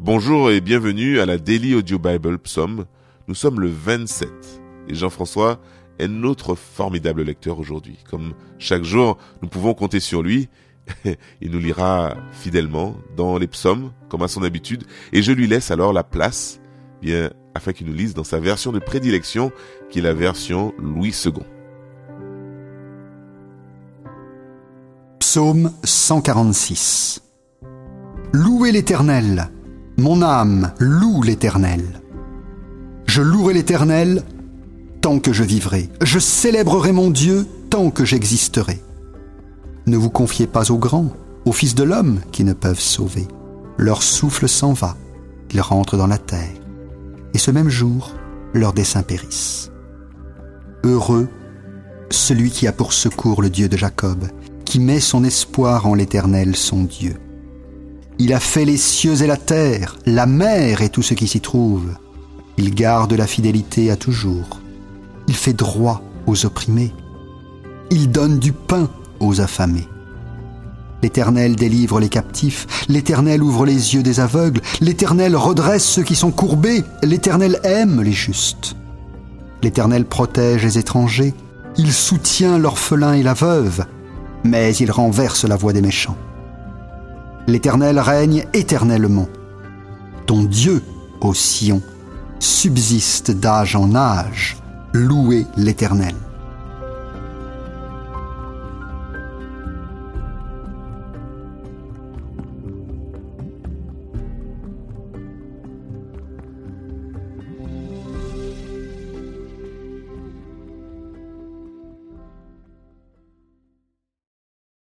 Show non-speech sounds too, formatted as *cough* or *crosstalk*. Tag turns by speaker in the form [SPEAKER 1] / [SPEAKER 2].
[SPEAKER 1] Bonjour et bienvenue à la Daily Audio Bible Psaume. Nous sommes le 27 et Jean-François est notre formidable lecteur aujourd'hui. Comme chaque jour, nous pouvons compter sur lui. *laughs* Il nous lira fidèlement dans les psaumes, comme à son habitude, et je lui laisse alors la place, bien, afin qu'il nous lise dans sa version de prédilection, qui est la version Louis II.
[SPEAKER 2] Psaume 146 Louez l'Éternel, mon âme loue l'Éternel. Je louerai l'Éternel tant que je vivrai. Je célébrerai mon Dieu tant que j'existerai. Ne vous confiez pas aux grands, aux fils de l'homme qui ne peuvent sauver. Leur souffle s'en va, ils rentrent dans la terre. Et ce même jour, leurs desseins périssent. Heureux celui qui a pour secours le Dieu de Jacob, qui met son espoir en l'Éternel son Dieu. Il a fait les cieux et la terre, la mer et tout ce qui s'y trouve. Il garde la fidélité à toujours. Il fait droit aux opprimés. Il donne du pain aux affamés. L'Éternel délivre les captifs, l'Éternel ouvre les yeux des aveugles, l'Éternel redresse ceux qui sont courbés, l'Éternel aime les justes. L'Éternel protège les étrangers, il soutient l'orphelin et la veuve, mais il renverse la voie des méchants. L'Éternel règne éternellement. Ton Dieu, ô Sion, subsiste d'âge en âge. Louez l'Éternel.